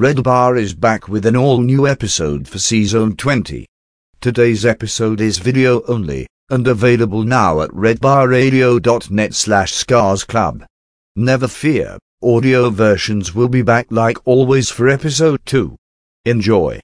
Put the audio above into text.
Red Bar is back with an all new episode for season 20. Today's episode is video only and available now at redbarradio.net slash scars club. Never fear, audio versions will be back like always for episode 2. Enjoy.